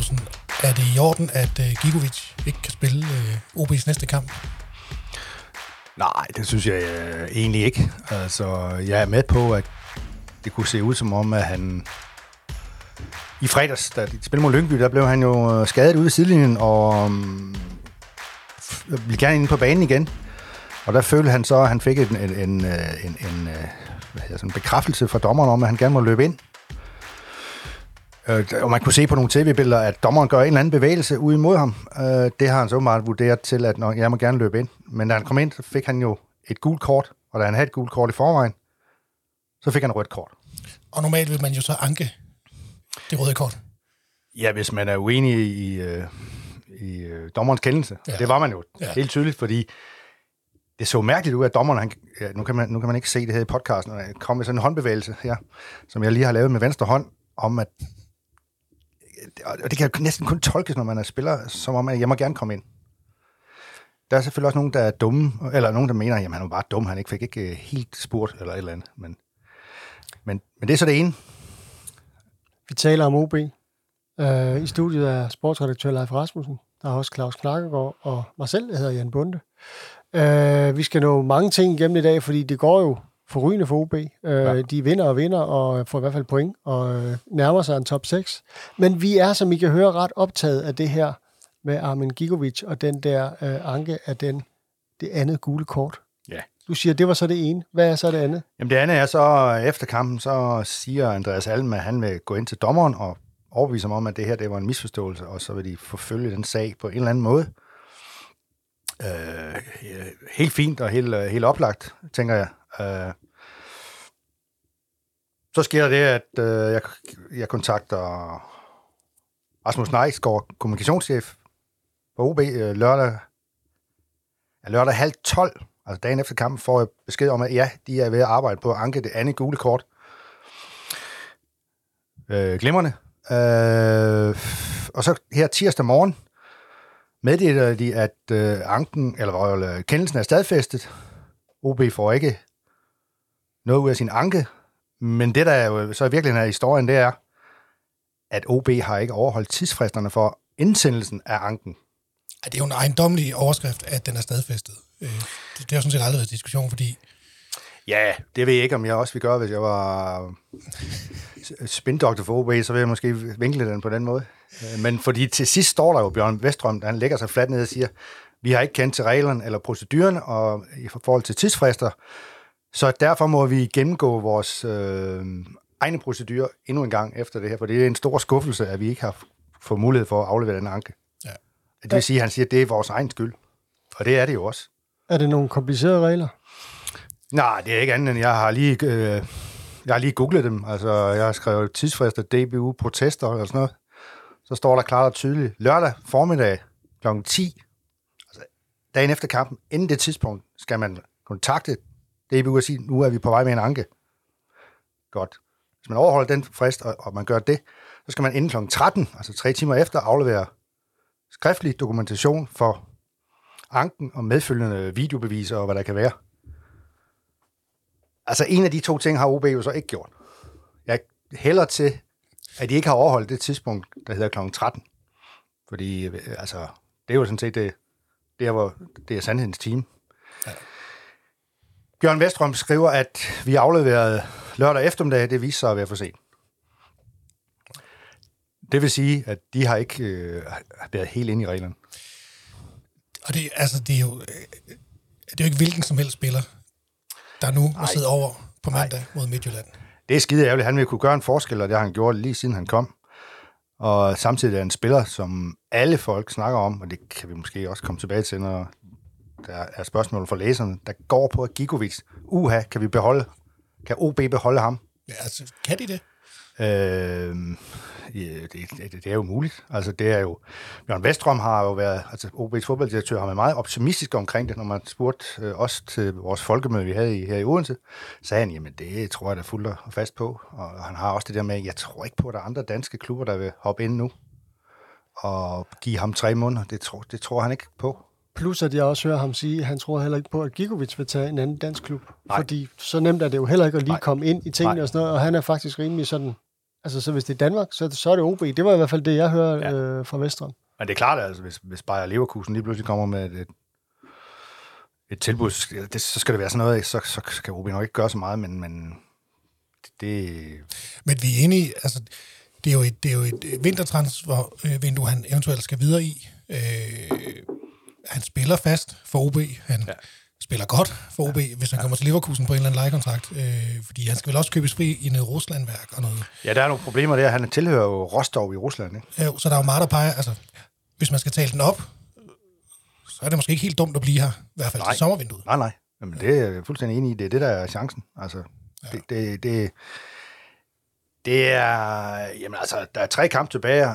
Rasmussen, er det i orden, at uh, Gigovic ikke kan spille øh, uh, OB's næste kamp? Nej, det synes jeg øh, egentlig ikke. Altså, jeg er med på, at det kunne se ud som om, at han... I fredags, da de spillede mod Lyngby, der blev han jo øh, skadet ude i sidelinjen, og um, ville gerne ind på banen igen. Og der følte han så, at han fik en, en, en, en, en, hvad hedder, sådan en bekræftelse fra dommeren om, at han gerne må løbe ind. Øh, og man kunne se på nogle tv-billeder, at dommeren gør en eller anden bevægelse ud imod ham. Øh, det har han så meget vurderet til, at når jeg må gerne løbe ind. Men da han kom ind, så fik han jo et gult kort, og da han havde et gult kort i forvejen, så fik han et rødt kort. Og normalt vil man jo så anke det røde kort. Ja, hvis man er uenig i, øh, i øh, dommerens kendelse. Ja. Det var man jo ja. helt tydeligt, fordi det så mærkeligt ud, at dommeren, han, ja, nu, kan man, nu kan man ikke se det her i podcasten, han kom med sådan en håndbevægelse her, som jeg lige har lavet med venstre hånd, om at og det kan jo næsten kun tolkes, når man er spiller, som om, at jeg må gerne komme ind. Der er selvfølgelig også nogen, der er dumme, eller nogen, der mener, at han var bare dum, han ikke fik ikke øh, helt spurgt, eller et eller andet. Men, men, men det er så det ene. Vi taler om OB. Uh, øh, I studiet er sportsredaktør Leif Rasmussen. Der er også Claus Knakkegaard og mig selv, hedder Jan Bunde. Uh, øh, vi skal nå mange ting igennem i dag, fordi det går jo forrygende for OB. Uh, ja. De vinder og vinder og får i hvert fald point og uh, nærmer sig en top 6. Men vi er, som I kan høre, ret optaget af det her med Armin Gigovic og den der uh, anke af den, det andet gule kort. Ja. Du siger, det var så det ene. Hvad er så det andet? Jamen det andet er så, efter kampen, så siger Andreas Alm, at han vil gå ind til dommeren og overbevise ham om, at det her det var en misforståelse, og så vil de forfølge den sag på en eller anden måde. Øh, helt fint og helt, helt oplagt, tænker jeg. Øh, så sker der det, at øh, jeg, jeg kontakter Rasmus Nejsgaard, kommunikationschef på OB, øh, lørdag, lørdag halv 12, altså dagen efter kampen, får jeg besked om, at ja, de er ved at arbejde på at anke det andet gule kort. Øh, glimrende. Øh, og så her tirsdag morgen meddeler de, at øh, anken, eller, øh, kendelsen er stadfæstet. OB får ikke noget ud af sin anke, men det, der er jo så i virkeligheden er historien, det er, at OB har ikke overholdt tidsfristerne for indsendelsen af anken. Det er jo en ejendomlig overskrift, at den er stadfæstet. Øh, det har sådan set aldrig været diskussion, fordi... Ja, det ved jeg ikke, om jeg også vil gøre, hvis jeg var spindoktor for OB, så vil jeg måske vinkle den på den måde. Men fordi til sidst står der jo Bjørn Vestrøm, han lægger sig fladt ned og siger, vi har ikke kendt til reglerne eller proceduren og i forhold til tidsfrister, så derfor må vi gennemgå vores øh, egne procedurer endnu en gang efter det her, for det er en stor skuffelse, at vi ikke har fået mulighed for at aflevere den anke. Ja. Det vil sige, at han siger, at det er vores egen skyld. Og det er det jo også. Er det nogle komplicerede regler? Nej, det er ikke andet end, jeg har lige, øh, jeg har lige googlet dem. Altså, jeg har skrevet tidsfrister, DBU, protester og sådan noget. Så står der klart og tydeligt, lørdag formiddag kl. 10, altså dagen efter kampen, inden det tidspunkt, skal man kontakte DBU og sige, nu er vi på vej med en anke. Godt. Hvis man overholder den frist, og, og man gør det, så skal man inden kl. 13, altså tre timer efter, aflevere skriftlig dokumentation for anken og medfølgende videobeviser og hvad der kan være. Altså en af de to ting har OB jo så ikke gjort. Jeg hælder til, at de ikke har overholdt det tidspunkt, der hedder kl. 13. Fordi øh, altså, det er jo sådan set det, det er, hvor, det er sandhedens team. Ja. Bjørn Vestrøm skriver, at vi afleverede lørdag eftermiddag, det viser sig at være for sent. Det vil sige, at de har ikke øh, været helt inde i reglerne. Og det, altså, det, er jo, øh, det er jo ikke hvilken som helst spiller, der nu må sidde over på mandag Nej. mod Midtjylland. Det er skide ærgerligt. Han vil kunne gøre en forskel, og det har han gjort lige siden han kom. Og samtidig er en spiller, som alle folk snakker om, og det kan vi måske også komme tilbage til, når der er spørgsmål fra læserne, der går på at Gigovic. Uha, kan vi beholde, kan OB beholde ham? Ja, altså, kan de det? Øh, ja, det, det, det er jo muligt. Altså, det er jo... Bjørn Vestrøm har jo været... Altså, OB's fodbolddirektør har været meget optimistisk omkring det, når man spurgte øh, os til vores folkemøde, vi havde i, her i Odense. sagde han, jamen, det tror jeg, der er fuldt og fast på. Og han har også det der med, jeg tror ikke på, at der er andre danske klubber, der vil hoppe ind nu og give ham tre måneder. Det tror, det tror han ikke på. Plus at jeg også hører ham sige, at han tror heller ikke på, at Gigovic vil tage en anden dansk klub. Nej. Fordi så nemt er det jo heller ikke at lige Nej. komme ind i tingene Nej. og sådan noget, og han er faktisk rimelig sådan Altså, så hvis det er Danmark, så, så er det OB. Det var i hvert fald det, jeg hører Ja. øh, fra Vestrom. Men det er klart, altså, hvis, hvis Bayer Leverkusen lige pludselig kommer med et, et, et tilbud, så- det, så skal det være sådan noget, så, så, så kan OB nok ikke gøre så meget, men, men det, Men vi er enige, altså, det er jo et, det er jo et øh, vintertransfervindue, han eventuelt skal videre i. Øh, han spiller fast for OB. Han ja. spiller godt for OB, hvis han kommer til Leverkusen på en eller anden lejekontrakt. Øh, fordi han skal vel også købes fri i noget Ruslandværk og noget. ja, der er nogle problemer der. Han tilhører jo Rostov i Rusland, ikke? Jo, så der er jo meget, der peger. Altså, hvis man skal tale den op, så er det måske ikke helt dumt at blive her. I hvert fald Nej. til sommervinduet. Nej, nej. Jamen, det er jeg fuldstændig enig i. Det er det, der er chancen. Altså, ja. det, det, det, det er... Jamen, altså, der er tre kampe tilbage,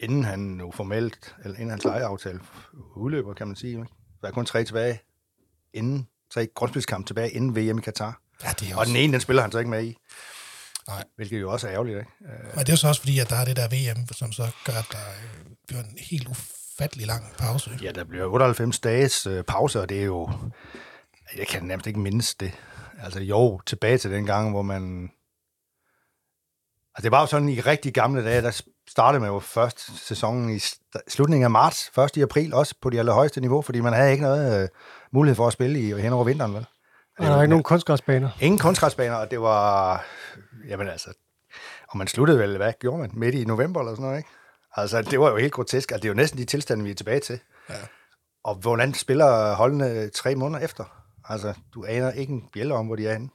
inden han jo formelt, eller inden hans lejeaftale udløber, kan man sige. Ikke? Der er kun tre tilbage, inden, tre grundspilskampe tilbage, inden VM i Katar. Ja, det er Og også. den ene, den spiller han så ikke med i. Nej. Hvilket jo også er ærgerligt, ikke? Øh, Men det er jo så også fordi, at der er det der VM, som så gør, at der øh, bliver en helt ufattelig lang pause. Ja, der bliver 98 dages øh, pause, og det er jo... Jeg kan nærmest ikke mindes det. Altså jo, tilbage til den gang, hvor man... Altså det var jo sådan i rigtig gamle dage, der startede man jo først sæsonen i slutningen af marts, 1. i april, også på de allerhøjeste niveau, fordi man havde ikke noget øh, mulighed for at spille i hen over vinteren, vel? Og der var ikke nogen kunstgræsbaner. Ingen kunstgræsbaner, og det var... Jamen altså... Og man sluttede vel, hvad gjorde man? Midt i november eller sådan noget, ikke? Altså, det var jo helt grotesk. Altså, det er jo næsten de tilstande, vi er tilbage til. Ja. Og hvordan spiller holdene tre måneder efter? Altså, du aner ikke en bjælle om, hvor de er henne.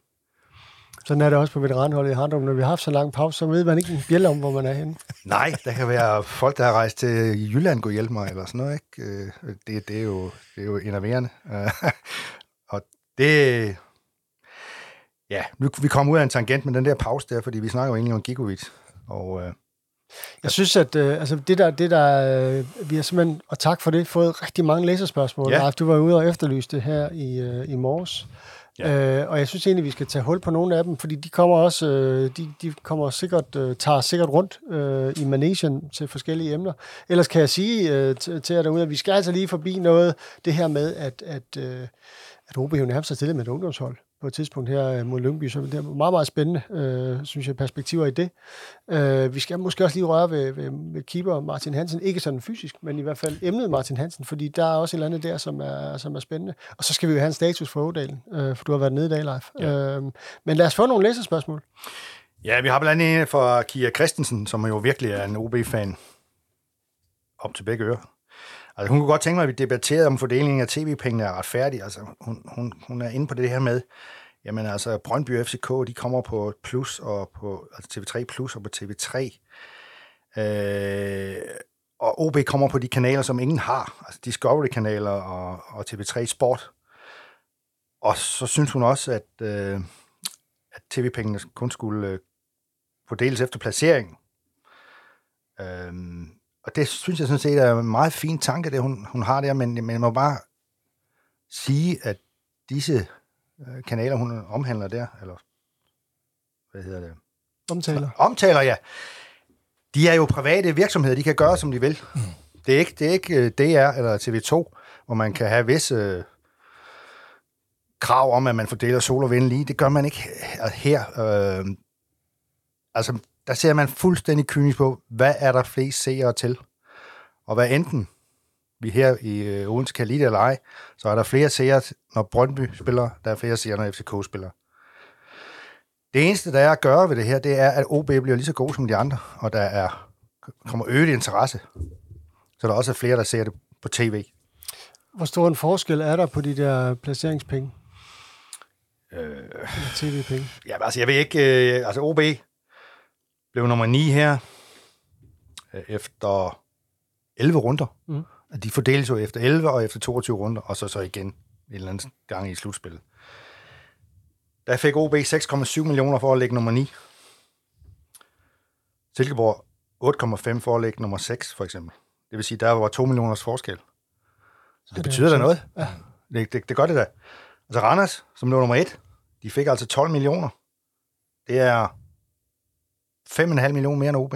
Sådan er det også på veteranholdet i Harndrup. Når vi har haft så lang pause, så ved man ikke en bjælle om, hvor man er henne. Nej, der kan være folk, der har rejst til Jylland, kunne hjælpe mig, eller sådan noget, ikke? Øh, Det, det, er, jo, det er jo enerverende. Og det... Ja, nu, vi kommer ud af en tangent med den der pause der, fordi vi snakker jo egentlig om Gigovic. Og øh, Jeg synes, at øh, altså det der, det der øh, vi har simpelthen, og tak for det, fået rigtig mange læserspørgsmål. Ja. Ja. Leif, du var ude og efterlyse det her i, øh, i morges. Ja. Øh, og jeg synes egentlig, vi skal tage hul på nogle af dem, fordi de kommer også, øh, de, de kommer sikkert, øh, tager sikkert rundt øh, i Manesien til forskellige emner. Ellers kan jeg sige øh, til, til jer derude, at vi skal altså lige forbi noget, det her med, at, at, øh, at OB jo nærmest har stillet med et ungdomshold på et tidspunkt her øh, mod Lyngby, så det er meget, meget spændende, øh, synes jeg, perspektiver i det. Øh, vi skal måske også lige røre ved, ved, ved keeper Martin Hansen, ikke sådan fysisk, men i hvert fald emnet Martin Hansen, fordi der er også et eller andet der, som er, som er spændende. Og så skal vi jo have en status for Ådalen, øh, for du har været nede i dag, Leif. Ja. Øh, men lad os få nogle læserspørgsmål. ja, vi har blandt andet fra Kia Christensen, som jo virkelig er en OB-fan. Op til begge ører. Altså, hun kunne godt tænke mig, at vi debatterede, om fordelingen af tv-pengene er retfærdig. Altså, hun, hun, hun er inde på det her med, jamen altså, Brøndby og FCK, de kommer på plus, og på altså TV3 Plus og på TV3. Øh, og OB kommer på de kanaler, som ingen har. Altså Discovery-kanaler og, og TV3 Sport. Og så synes hun også, at, øh, at tv-pengene kun skulle øh, fordeles efter placering. Øhm, og det synes jeg sådan set er en meget fin tanke, det hun, hun har der, men, men jeg må bare sige, at disse øh, kanaler, hun omhandler der, eller hvad hedder det? Omtaler. Omtaler, ja. De er jo private virksomheder, de kan gøre, som de vil. Mm. Det er ikke, det er ikke øh, DR eller TV2, hvor man kan have visse øh, krav om, at man fordeler sol og vind lige. Det gør man ikke her. Øh, altså, der ser man fuldstændig kynisk på, hvad er der flest seere til? Og hvad enten vi her i øh, Odense kan lide det eller ej, så er der flere seere, når Brøndby spiller, der er flere seere, når FCK spiller. Det eneste, der er at gøre ved det her, det er, at OB bliver lige så god som de andre, og der er, kommer øget interesse. Så der også er flere, der ser det på tv. Hvor stor en forskel er der på de der placeringspenge? Øh, tv-penge? ja, altså jeg ved ikke, øh, altså OB blev nummer 9 her øh, efter 11 runder. Mm. De fordeles jo efter 11 og efter 22 runder, og så så igen en eller anden gang i slutspillet. Der fik OB 6,7 millioner for at lægge nummer 9. Silkeborg 8,5 for at lægge nummer 6, for eksempel. Det vil sige, der var 2 millioners forskel. Så det det betyder da noget. Ja. Det, det, det gør det da. Altså Randers, som lå nummer 1, de fik altså 12 millioner. Det er 5,5 millioner mere end OB.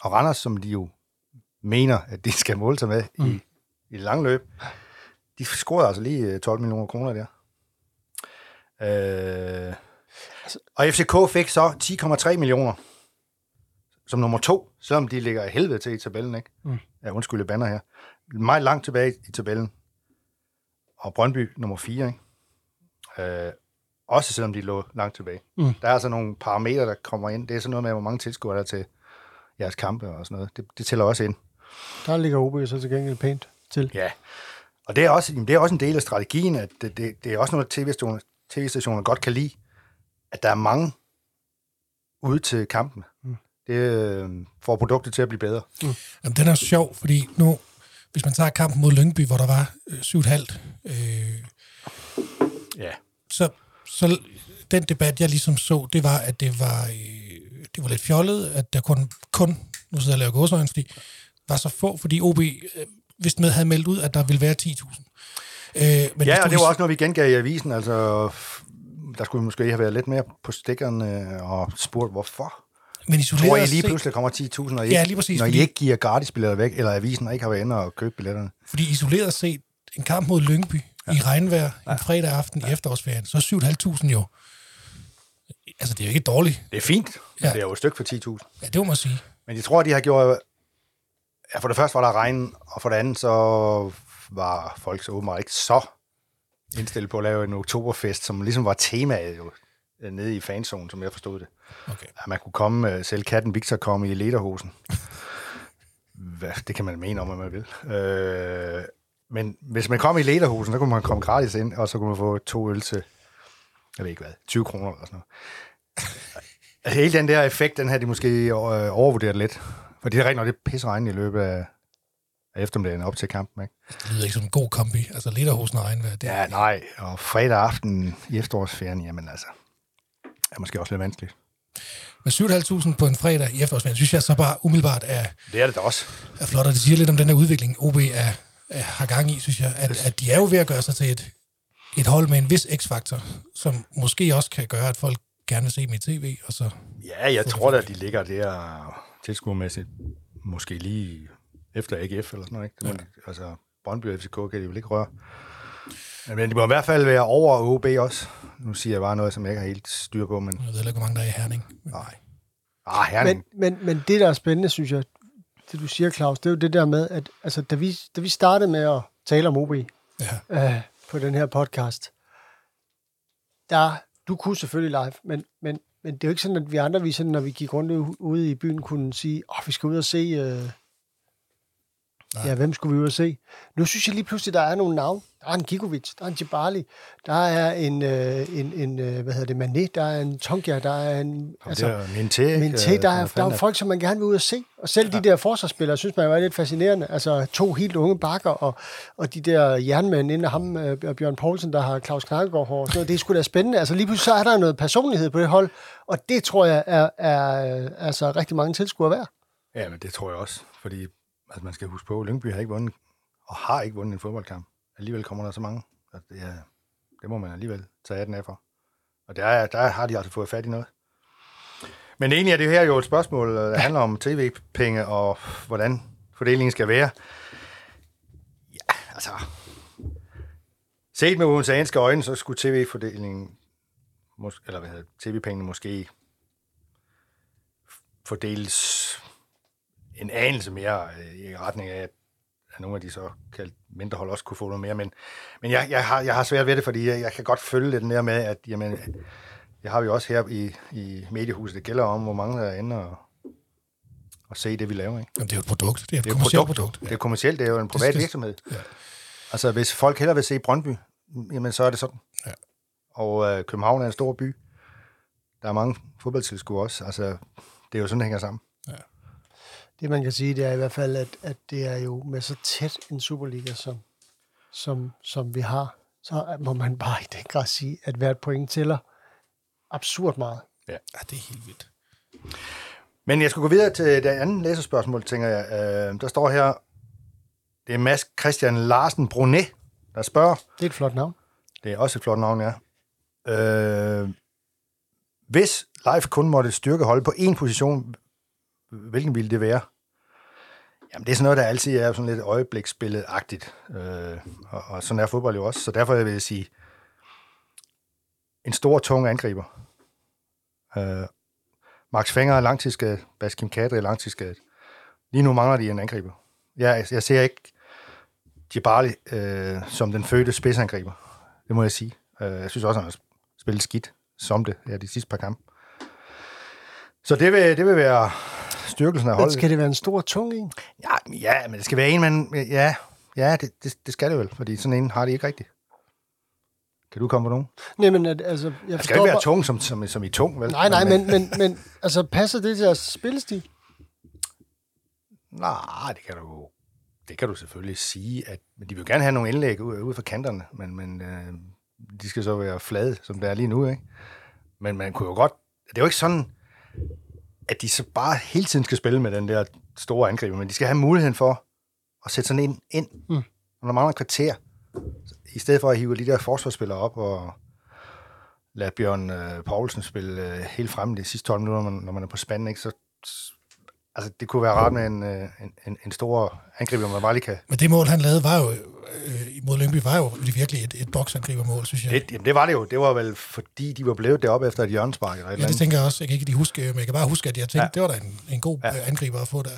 Og Randers, som de jo mener, at de skal måle sig med mm. i, i det lange løb, de scorede altså lige øh, 12 millioner kroner der. Øh, Og FCK fik så 10,3 millioner som nummer to, selvom de ligger i helvede til i tabellen, ikke? Mm. Ja, undskyld, jeg bander her. Meget langt tilbage i tabellen. Og Brøndby nummer 4, ikke? Øh, også selvom de lå langt tilbage. Mm. Der er altså nogle parametre, der kommer ind. Det er sådan noget med, hvor mange tilskuere der er til jeres kampe og sådan noget. Det, det tæller også ind. Der ligger OB så til gengæld pænt til. Ja, og det er også, det er også en del af strategien, at det, det, det er også noget, tv-stationer, tv-stationer godt kan lide, at der er mange ude til kampen. Mm. Det øh, får produktet til at blive bedre. Jamen, den er sjov, fordi nu, hvis man tager kampen mod Lyngby, hvor der var øh, 7,5, øh, Ja. så, så den debat, jeg ligesom så, det var, at det var, øh, det var lidt fjollet, at der kun, kun nu sidder jeg og laver gåsøjne, fordi var så få, fordi OB øh, vist med havde meldt ud, at der ville være 10.000. Øh, men Ja, og det var også noget, vi gengav i avisen. Altså, der skulle vi måske have været lidt mere på stikkerne og spurgt, hvorfor. men Tror isoleret I lige pludselig kommer 10.000, når, I, Ja, ikke- lige præcis, når I fordi- ikke giver gratis billetter væk, eller avisen ikke har været inde og købe billetterne? Fordi isoleret set, en kamp mod Lyngby ja. i regnvejr ja. en fredag aften ja. i efterårsferien, så er 7.500 jo... Altså, det er jo ikke dårligt. Det er fint. Ja. Det er jo et stykke for 10.000. Ja, det må man sige. Men jeg tror, de har gjort... Ja, for det første var der regn, og for det andet så var folk så åbenbart ikke så indstillet på at lave en oktoberfest, som ligesom var temaet jo øh, nede i fanzonen, som jeg forstod det. Okay. At man kunne komme, øh, selv katten Victor komme i lederhosen. Hvad, det kan man mene om, hvad man vil. Øh, men hvis man kom i lederhosen, så kunne man komme gratis ind, og så kunne man få to øl til, jeg ved ikke hvad, 20 kroner eller sådan noget. Altså, hele den der effekt, den her de måske øh, overvurderet lidt. For det er rigtig nok, det er pisseregn i løbet af, af eftermiddagen op til kampen, ikke? Det lyder ikke som en god kombi. Altså, lederhosen og regnvejr, det. Ja, nej. Og fredag aften i efterårsferien, jamen altså, er måske også lidt vanskeligt. Men 7.500 på en fredag i efterårsferien, synes jeg så bare umiddelbart er, Det er det da også. er flot, og det siger lidt om den her udvikling, OB er, har gang i, synes jeg. At, at de er jo ved at gøre sig til et, et hold med en vis x-faktor, som måske også kan gøre, at folk gerne vil se dem i tv, og så... Ja, jeg tror da, at de ligger der tilskuermæssigt, måske lige efter AGF eller sådan noget. Ikke? Det må de, altså, Brøndby og FCK kan de vel ikke røre. Men de må i hvert fald være over OB også. Nu siger jeg bare noget, som jeg ikke har helt styr på, men... Jeg ved ikke, hvor mange der er i Herning. Men, Nej. Ah, Herning. Men, men, men det, der er spændende, synes jeg, det du siger, Claus, det er jo det der med, at altså, da, vi, da vi startede med at tale om OB ja. øh, på den her podcast, der, du kunne selvfølgelig live, men, men, men det er jo ikke sådan, at vi andre, vi sådan, når vi gik rundt ude i byen, kunne sige, åh, vi skal ud og se, øh, ja, hvem skulle vi ud og se? Nu synes jeg lige pludselig, der er nogle navne. Der er en Gigovic, der er en Jibali, der er en, øh, en, en øh, hvad hedder det, Mané, der er en Tonkia, der er en... Altså, det er Minté, til, der, er, der er folk, som man gerne vil ud og se. Og selv ja. de der forsvarsspillere, synes man jo er lidt fascinerende. Altså to helt unge bakker, og, og de der jernmænd inden af ham, øh, Bjørn Poulsen, der har Claus Knakkegaard hår. og sådan noget. Det er sgu da spændende. Altså lige pludselig så er der noget personlighed på det hold, og det tror jeg er, er øh, altså rigtig mange tilskuere værd. Ja, men det tror jeg også, fordi altså, man skal huske på, at Lyngby har ikke vundet, og har ikke vundet en fodboldkamp. Alligevel kommer der så mange. Og det, er, det må man alligevel tage den af for. Og der, er, der har de altså fået fat i noget. Men egentlig er det her jo et spørgsmål, der handler om tv-penge og hvordan fordelingen skal være. Ja, altså... Set med odenseanske øjne, så skulle tv-fordelingen, mås- eller hvad hedder tv-pengene måske fordeles en anelse mere øh, i retning af, at nogle af de så kaldt mindre hold også kunne få noget mere. Men, men jeg, jeg, har, jeg har svært ved det, fordi jeg, jeg kan godt følge lidt der med, at jamen, det har vi også her i, i mediehuset. Det gælder om, hvor mange der er inde og, og se det, vi laver. Ikke? Jamen, det er jo et produkt. Det er et Det er jo kommercielt produkt. produkt. Det er kommercielt, det er jo en privat det- virksomhed. ja. Altså, hvis folk hellere vil se Brøndby, jamen så er det sådan. Ja. Og øh, København er en stor by. Der er mange fodboldtilskuere også. Altså, det er jo sådan, det hænger sammen. Det man kan sige, det er i hvert fald, at, at det er jo med så tæt en Superliga, som, som, som vi har, så må man bare i den grad sige, at hvert point tæller absurd meget. Ja, det er helt vildt. Men jeg skulle gå videre til det andet læserspørgsmål, tænker jeg. Øh, der står her, det er Mads Christian Larsen Brunet, der spørger. Det er et flot navn. Det er også et flot navn, ja. Øh, hvis Live kun måtte styrke hold på én position, hvilken ville det være? Jamen, det er sådan noget, der altid er sådan lidt øjebliksbilledet-agtigt. Øh, og, og sådan er fodbold jo også. Så derfor vil jeg sige, en stor, tung angriber. Øh, Max Fenger er langtidsskadet. Baskim Kadri er langtidsskadet. Lige nu mangler de en angriber. Jeg, jeg ser ikke Djibali øh, som den fødte spidsangriber. Det må jeg sige. Øh, jeg synes også, han har spillet skidt som det ja, de sidste par kampe. Så det vil, det vil være styrkelsen af Men holdet. skal det være en stor, tung en? Ja, ja, men det skal være en, man... Ja, ja det, det, det skal det vel, fordi sådan en har de ikke rigtigt. Kan du komme på nogen? Nej, men altså, jeg Det skal ikke være tung som, som, som i tung, vel? Nej, nej, men, men, men altså, passer det til deres spillestil? Nej, det kan du... Det kan du selvfølgelig sige, at men de vil gerne have nogle indlæg ud, ud fra kanterne, men, men øh, de skal så være flade, som det er lige nu, ikke? Men man kunne jo godt... Det er jo ikke sådan, at de så bare hele tiden skal spille med den der store angriber, men de skal have muligheden for at sætte sådan en ind, Mm. når der mangler kvarter, i stedet for at hive de der forsvarsspillere op og lade Bjørn øh, Poulsen spille øh, helt fremme de sidste 12 minutter, når man, når man er på spanden, ikke? Så, altså, det kunne være rart med en, øh, en, en, en stor angriber, man bare lige kan... Men det mål, han lavede, var jo, øh, imod Lyngby, var jo virkelig et, et boksangribermål, synes jeg. Det, jamen, det var det jo. Det var vel, fordi de var blevet deroppe efter et hjørnespark eller ja, det tænker jeg også. Jeg kan ikke lige huske, men jeg kan bare huske, at jeg tænkte, ja. Ja. det var da en, en god ja. angriber at få der.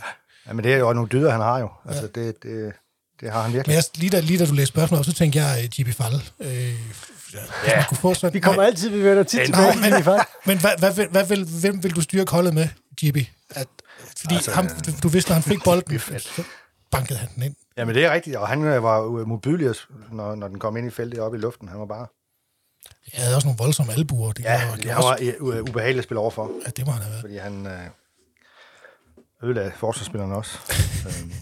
Ja, men det er jo nogle dyder, han har jo. Altså, det, det, det har han Men virkelig. jeg, lige, da, lige da du læste spørgsmål op, så tænkte jeg uh, Jimmy Fall. Øh, ja. man kunne få sådan, Vi kommer altid, vi vender tit Men- tilbage. Men, men hvad, hvad, hvad vil, hvem vil du styre holdet med, Jimmy? At, fordi altså, ham, du, du vidste, når han fik bolden, så bankede han den ind. Jamen, det er rigtigt. Og han øh, var jo modbydelig, når, når den kom ind i feltet oppe i luften. Han var bare... Jeg havde også nogle voldsomme albuer. Det, Ja, var, det, det var også, øh, ubehageligt at spille overfor. ja, det må han have været. fordi han øh, ødelagde forsvarsspillerne også. øhm.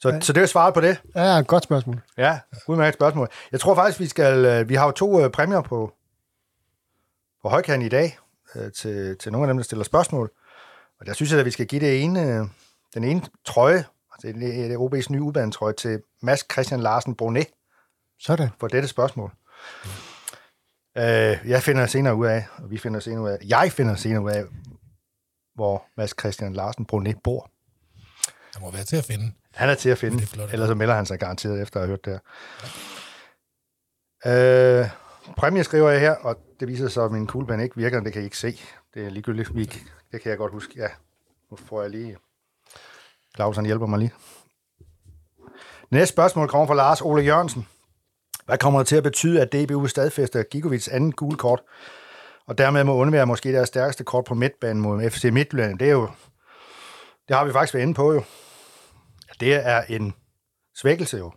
så, så det er svaret på det. Ja, et godt spørgsmål. Ja, udmærket spørgsmål. Jeg tror faktisk, vi skal... Øh, vi har jo to øh, præmier på, på højkant i dag øh, til, til nogle af dem, der stiller spørgsmål. Og der synes jeg, at vi skal give det ene, øh, den ene trøje, det er det OB's nye udbanetrøje, til Mads Christian Larsen Brunet Sådan. for dette spørgsmål. Øh, jeg finder senere ud af, og vi finder senere ud af, jeg finder senere ud af, hvor Mads Christian Larsen Brunet bor. Der må være til at finde. Han er til at finde, flot. ellers så melder han sig garanteret efter at have hørt det her. Øh, præmie skriver jeg her, og det viser sig, at min kuglepen ikke virker, det kan I ikke se. Det er ligegyldigt. Det kan jeg godt huske. Ja, nu får jeg lige... Claus, han hjælper mig lige. Næste spørgsmål kommer fra Lars Ole Jørgensen. Hvad kommer det til at betyde, at DBU stadfæster Gigovits anden gule kort, og dermed må undvære måske deres stærkeste kort på midtbanen mod FC Midtjylland? Det er jo... Det har vi faktisk været inde på jo. Det er en svækkelse jo,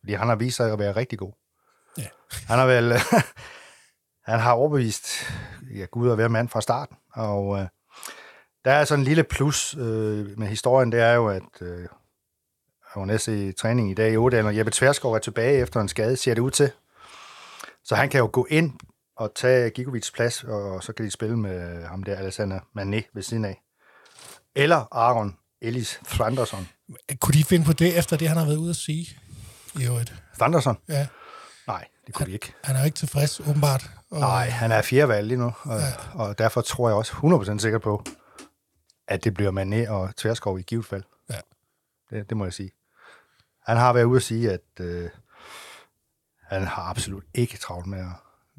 fordi han har vist sig at være rigtig god. Ja. Han har vel... han har overbevist ja, Gud at være mand fra starten, og øh, der er sådan en lille plus øh, med historien, det er jo, at øh, næste i træning i dag i Ådalen, og Jeppe Tverskov er tilbage efter en skade, ser det ud til. Så han kan jo gå ind og tage Gigovits plads, og så kan de spille med ham der, Alexander Mané ved siden af. Eller Aaron Ellis Thranderson. Kunne de finde på det, efter det, han har været ude at sige? I øvrigt. Thranderson? Ja, Nej, det kunne de ikke. han er jo ikke tilfreds, åbenbart. Og, Nej, han er fjerde valg lige nu, og, ja. og derfor tror jeg også 100% sikker på, at det bliver Mané og Tverskov i givet fald. Ja. Det, det må jeg sige. Han har været ude at sige, at øh, han har absolut ikke travlt med at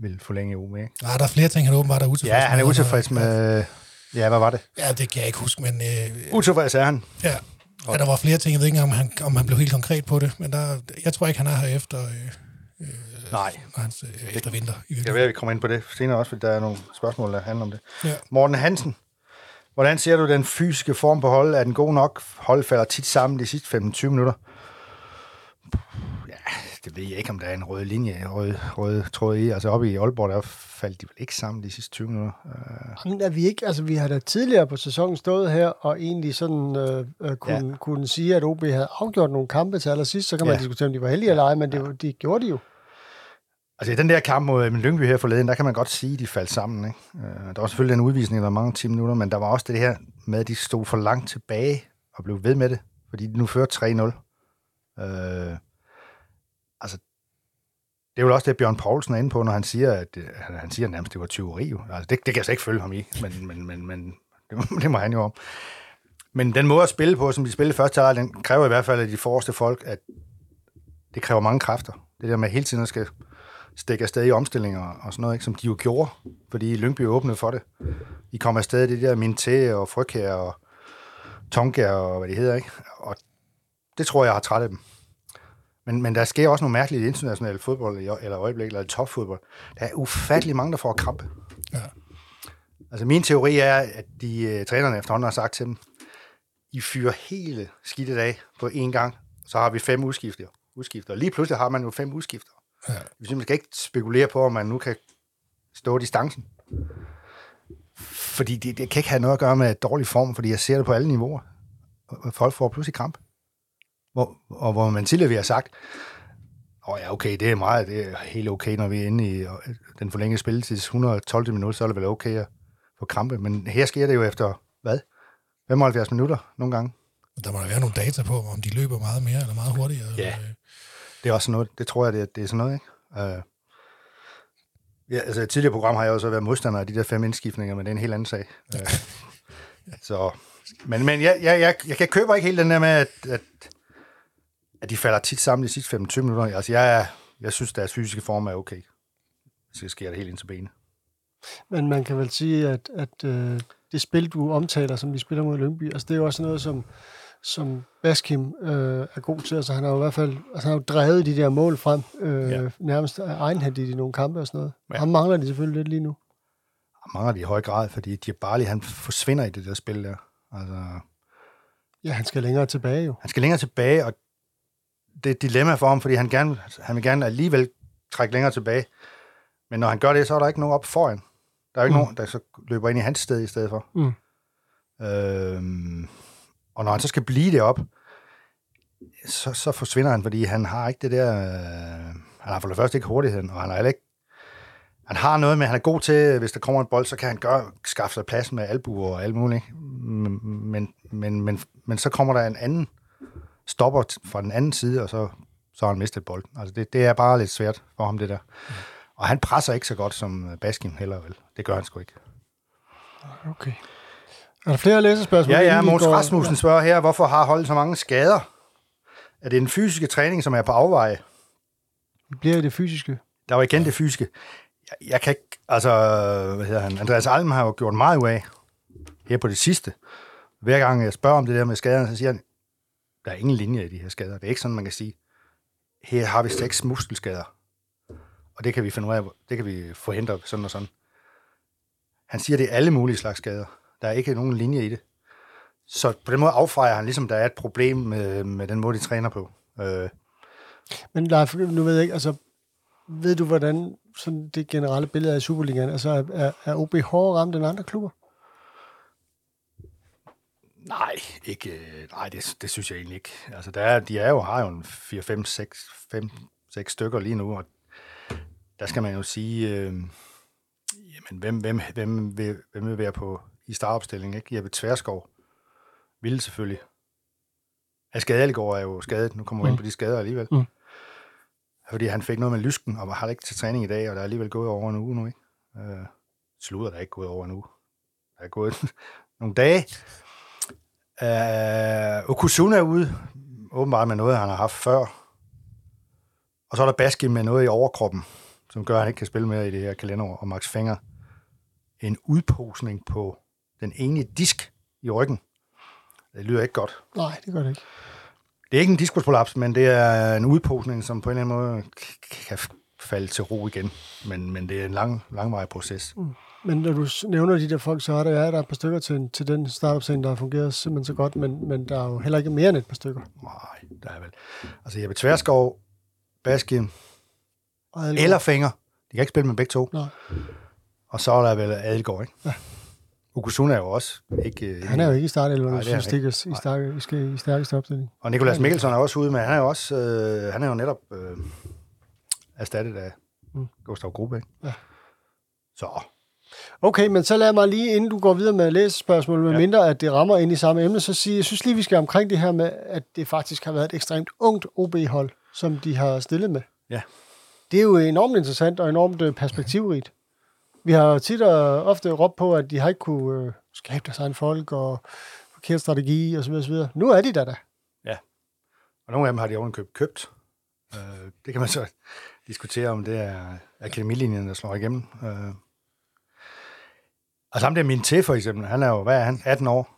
vil forlænge OB. Ikke? Nej, der er flere ting, han åbenbart er utilfreds Ja, han er med. utilfreds med... Ja, hvad var det? Ja, det kan jeg ikke huske, men øh, Utilfreds er han. ja. ja. der var flere ting, jeg ved ikke, om han, om han blev helt konkret på det, men der, jeg tror ikke, han er her efter, øh, Nej. når hans, øh, efter vinter. I virkeligheden. være, at vi kommer ind på det senere også, fordi der er nogle spørgsmål, der handler om det. Ja. Morten Hansen, hvordan ser du den fysiske form på holdet? Er den god nok? Holdet falder tit sammen de sidste 15-20 minutter. Ja, det ved jeg ikke, om der er en rød linje, rød, rød tråd i. Altså oppe i Aalborg, der faldt de vel ikke sammen de sidste 20 minutter. Uh, Men er vi ikke, altså vi har da tidligere på sæsonen stået her og egentlig sådan øh, øh, kunne, ja. kunne sige, at OB havde afgjort nogle kampe til allersidst, så kan man Ja. diskutere, om de var heldige eller ej, men det, var- de gjorde de jo altså i den der kamp mod Lyngby her forleden, der kan man godt sige, at de faldt sammen. Ikke? Øh, der var selvfølgelig den udvisning, der var mange 10 minutter, men der var også det her med, at de stod for langt tilbage og blev ved med det, fordi de nu fører 3-0. Øh, altså, det er jo også det, Bjørn Poulsen er inde på, når han siger, at øh, han, han siger nærmest, det var tyveri. Altså, det, det kan jeg så ikke følge ham i, men, men, men, men det, må- det må han jo om. Men den måde at spille på, som de spillede første halvleg, den kræver i hvert fald af de forreste folk, at det kræver mange kræfter. Det der med hele tiden at skal stikke afsted i omstillinger og sådan noget, ikke? som de jo gjorde, fordi Lyngby åbnede for det. De kom afsted det der Minté og Frøkær og Tonka og hvad det hedder, ikke? Og det tror jeg har træt af dem. Men, men der sker også nogle mærkelige internationale fodbold, eller øjeblik, eller topfodbold. Der er ufattelig mange, der får krampe. Ja. Altså min teori er, at de uh, trænerne efterhånden har sagt til dem, I fyrer hele skidtet af på én gang, så har vi fem udskifter. udskifter. Lige pludselig har man jo fem udskifter. Ja. Man skal ikke spekulere på, om man nu kan stå distancen. Fordi det, det kan ikke have noget at gøre med dårlig form, fordi jeg ser det på alle niveauer. Folk får pludselig kramp. Hvor, og hvor man tidligere har sagt, åh oh ja, okay, det er meget, det er helt okay, når vi er inde i den forlængede spilletid, 112 minutter, så er det vel okay at få krampe. Men her sker det jo efter, hvad? 75 minutter nogle gange. Der må der være nogle data på, om de løber meget mere eller meget hurtigere. Ja, det er også noget, det tror jeg, det er, det er sådan noget, ikke? Uh, ja, altså i et tidligere program har jeg også været modstander af de der fem indskiftninger, men det er en helt anden sag. Uh, så, men, men jeg, jeg, jeg, jeg kan købe ikke helt den der med, at, at, at de falder tit sammen de sidste 25 minutter. Altså jeg, jeg synes, deres fysiske form er okay. Så sker det helt ind til benet. Men man kan vel sige, at, at øh, det spil, du omtaler, som vi spiller mod Lyngby, altså det er jo også noget, som, som Baskim øh, er god til. Altså han har jo i hvert fald altså, han har jo drevet de der mål frem, øh, ja. nærmest egenhændigt i nogle kampe og sådan noget. Ja. Han mangler de selvfølgelig lidt lige nu. Han mangler de i høj grad, fordi Djibali, han forsvinder i det der spil der. Altså, ja, han skal længere tilbage jo. Han skal længere tilbage, og det er et dilemma for ham, fordi han, gerne, han vil gerne alligevel trække længere tilbage. Men når han gør det, så er der ikke nogen op foran. Der er jo ikke mm. nogen, der så løber ind i hans sted i stedet for. Mm. Øhm, og når han så skal blive det op, så, så forsvinder han, fordi han har ikke det der... Øh, han har for det første ikke hurtigheden, og han har ikke... Han har noget med, han er god til, hvis der kommer en bold, så kan han gøre, skaffe sig plads med albuer og alt muligt. Men, men, men, men, men så kommer der en anden stopper fra den anden side, og så, så har han mistet bolden. Altså det, det er bare lidt svært for ham, det der. Mm. Og han presser ikke så godt som Baskin heller vel. Det gør han sgu ikke. Okay. Er der flere læsespørgsmål? Ja, ja. Måns Rasmussen spørger her, hvorfor har holdet så mange skader? Er det den fysiske træning, som er på afveje? Bliver det fysiske? Der var igen det fysiske. Jeg, jeg kan ikke, altså, hvad hedder han? Andreas Alm har jo gjort meget ud af, her på det sidste. Hver gang jeg spørger om det der med skaderne, så siger han, der er ingen linje i de her skader. Det er ikke sådan, man kan sige, her har vi seks muskelskader og det kan vi finde ud af, det kan vi forhindre sådan og sådan. Han siger, det er alle mulige slags skader. Der er ikke nogen linje i det. Så på den måde affejer han ligesom, der er et problem med, med den måde, de træner på. Øh. Men Leif, nu ved jeg ikke, altså, ved du, hvordan sådan det generelle billede af Superligaen, altså er, er OB hårdere ramt end andre klubber? Nej, ikke, nej det, det synes jeg egentlig ikke. Altså, der er, de er jo, har jo en 4, 5, 6, 5, 6 stykker lige nu, og der skal man jo sige, øh, jamen, hvem, hvem, hvem, vil, hvem vil være på i startopstillingen? Ikke? Jeppe Tverskov ville selvfølgelig. Aske Adelgaard er jo skadet. Nu kommer vi mm. ind på de skader alligevel. Mm. Fordi han fik noget med lysken, og har ikke til træning i dag, og der er alligevel gået over en uge nu. Ikke? Øh, slutter, der er ikke gået over en uge. Der er gået nogle dage. Øh, Okusuna er ude, åbenbart med noget, han har haft før. Og så er der Baskin med noget i overkroppen som gør, at han ikke kan spille mere i det her kalenderår, og Max Fenger en udposning på den ene disk i ryggen. Det lyder ikke godt. Nej, det gør det ikke. Det er ikke en diskusprolaps, men det er en udposning, som på en eller anden måde kan falde til ro igen. Men, men det er en lang, langvarig proces. Mm. Men når du nævner de der folk, så er der, ja, der er et par stykker til, til den startup der har fungeret simpelthen så godt, men, men der er jo heller ikke mere end et par stykker. Nej, der er vel. Altså Jeppe Tverskov, Baskin, eller Finger. De kan ikke spille med begge to. Nej. Og så er der vel Adelgaard, ikke? Ja. Ukosuna er jo også ikke... Øh, han er jo ikke i startelveren, hvis stikker i, stærke, i, i stærkeste opstilling. Og Nikolas Mikkelsen er også ude med, han er jo også, øh, han er jo netop øh, erstattet af mm. Gustav Grube, ikke? Ja. Så. Okay, men så lad mig lige, inden du går videre med læsespørgsmål, med ja. mindre at det rammer ind i samme emne, så sige, jeg synes lige, vi skal omkring det her med, at det faktisk har været et ekstremt ungt OB-hold, som de har stillet med. Ja. Det er jo enormt interessant og enormt øh, perspektivrigt. Vi har tit og ofte råbt på, at de har ikke kunne øh, skabe deres egen folk og forkert strategi og så videre, så videre. Nu er de der da. Ja. Og nogle af dem har de ovenkøbt købt. Øh, det kan man så... diskutere, om det er akademilinjen, der slår igennem. Øh. Og sammen der min til for eksempel, han er jo, hvad er han, 18 år.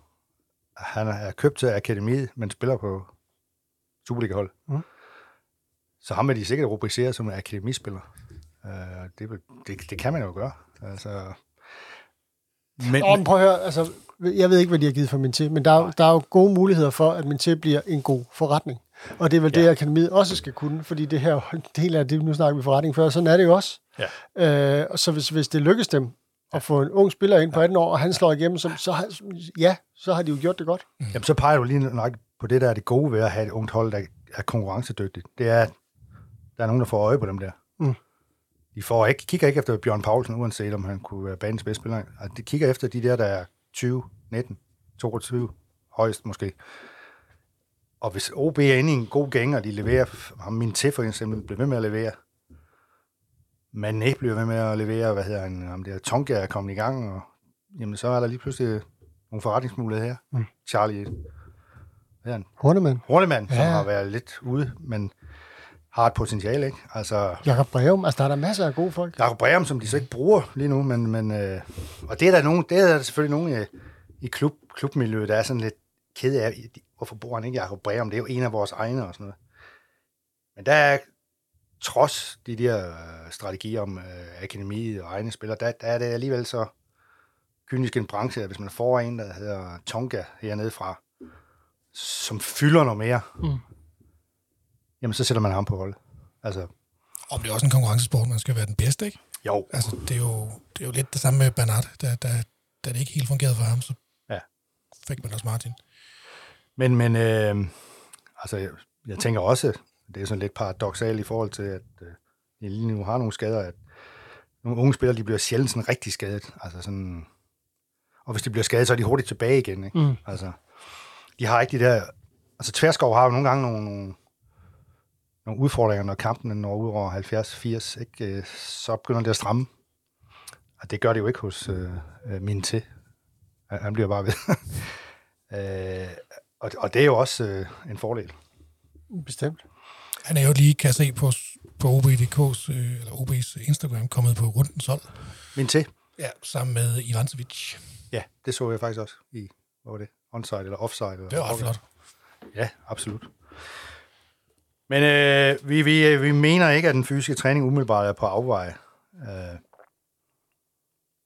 Han er købt til akademiet, men spiller på Superliga-hold. Mm. Så ham er de sikkert rubriceret som en akademispiller. Øh, det, vil- det, det kan man jo gøre. Altså, men, Og prøv at høre, altså, jeg ved ikke, hvad de har givet for min til, men der er, jo- der er jo gode muligheder for, at min til bliver en god forretning. Og det er vel ja. Det, akademiet også skal kunne, fordi det her er del af det, nu snakker vi forretning før, sådan er det jo også. Ja. Øh, og så hvis, hvis det lykkes dem at få en ung spiller ind på 18 år, og han slår igennem, så, så, ja, så har de jo gjort det godt. Jamen, så peger du lige nok på det, der er det gode ved at have et ungt hold, der er konkurrencedygtigt. Det er, at der er nogen, der får øje på dem der. Mm. De får ikke, kigger ikke efter Bjørn Paulsen, uanset om han kunne være banens bedste spiller. Altså, de kigger efter de der, der er 20, 19, 22, højst måske. Og hvis OB er inde i en god gang, og de leverer, ham min til for eksempel, bliver ved med at levere, ikke bliver ved med at levere, hvad hedder han, om det er Tonka er kommet i gang, og jamen, så er der lige pludselig nogle forretningsmuligheder her. Mm. Charlie hvad hedder han? Hornemann. Hornemann, ja. som har været lidt ude, men har et potentiale, ikke? Altså, Jakob Breum, altså der er der masser af gode folk. Jakob Breum, som de så ikke bruger lige nu, men, men øh, og det er der nogen, det er der selvfølgelig nogen øh, i klub, klubmiljøet, der er sådan lidt ked af, hvorfor bruger han ikke Jakob Breum? Det er jo en af vores egne og sådan noget. Men der er, trods de der øh, strategier om øh, akademiet og egne spillere, der, der er det alligevel så kynisk en branche, at hvis man får en, der hedder Tonga hernede fra, som fylder noget mere, Mm. Jamen så sætter man ham på hold. Altså, Om det er også en konkurrencesport, man skal være den bedste, ikke? jo, Altså, det er jo, det er jo lidt det samme med Bernard, da, da, da det ikke helt fungerede for ham, så Ja. fik man også Martin. Men, men øh, altså, jeg, jeg tænker også, det er sådan lidt paradoxalt i forhold til, at øh, de lige nu har nogle skader, at nogle unge spillere, de bliver sjældent sådan rigtig skadet. Altså sådan, og hvis de bliver skadet, så er de hurtigt tilbage igen. Ikke? Mm. Altså, de har ikke de der... Altså, Tverskov har jo nogle gange nogle, nogle, nogle udfordringer, når kampen når ud over 70-80, ikke? Øh, så begynder det at stramme. Og det gør det jo ikke hos øh, øh, min til. Han bliver bare ved. øh, og, og det er jo også øh, en fordel. Bestemt. Han er jo lige, kan jeg se på, på OB.dk's, øh, eller OB's Instagram, kommet på rundens hold. Min til? Ja, sammen med Ivancevic. Ja, det så jeg faktisk også i, hvad var det? Onside eller offside? Eller Det var flot. Ja, absolut. Men øh, vi, vi, vi mener ikke, at den fysiske træning umiddelbart er på afveje. Øh,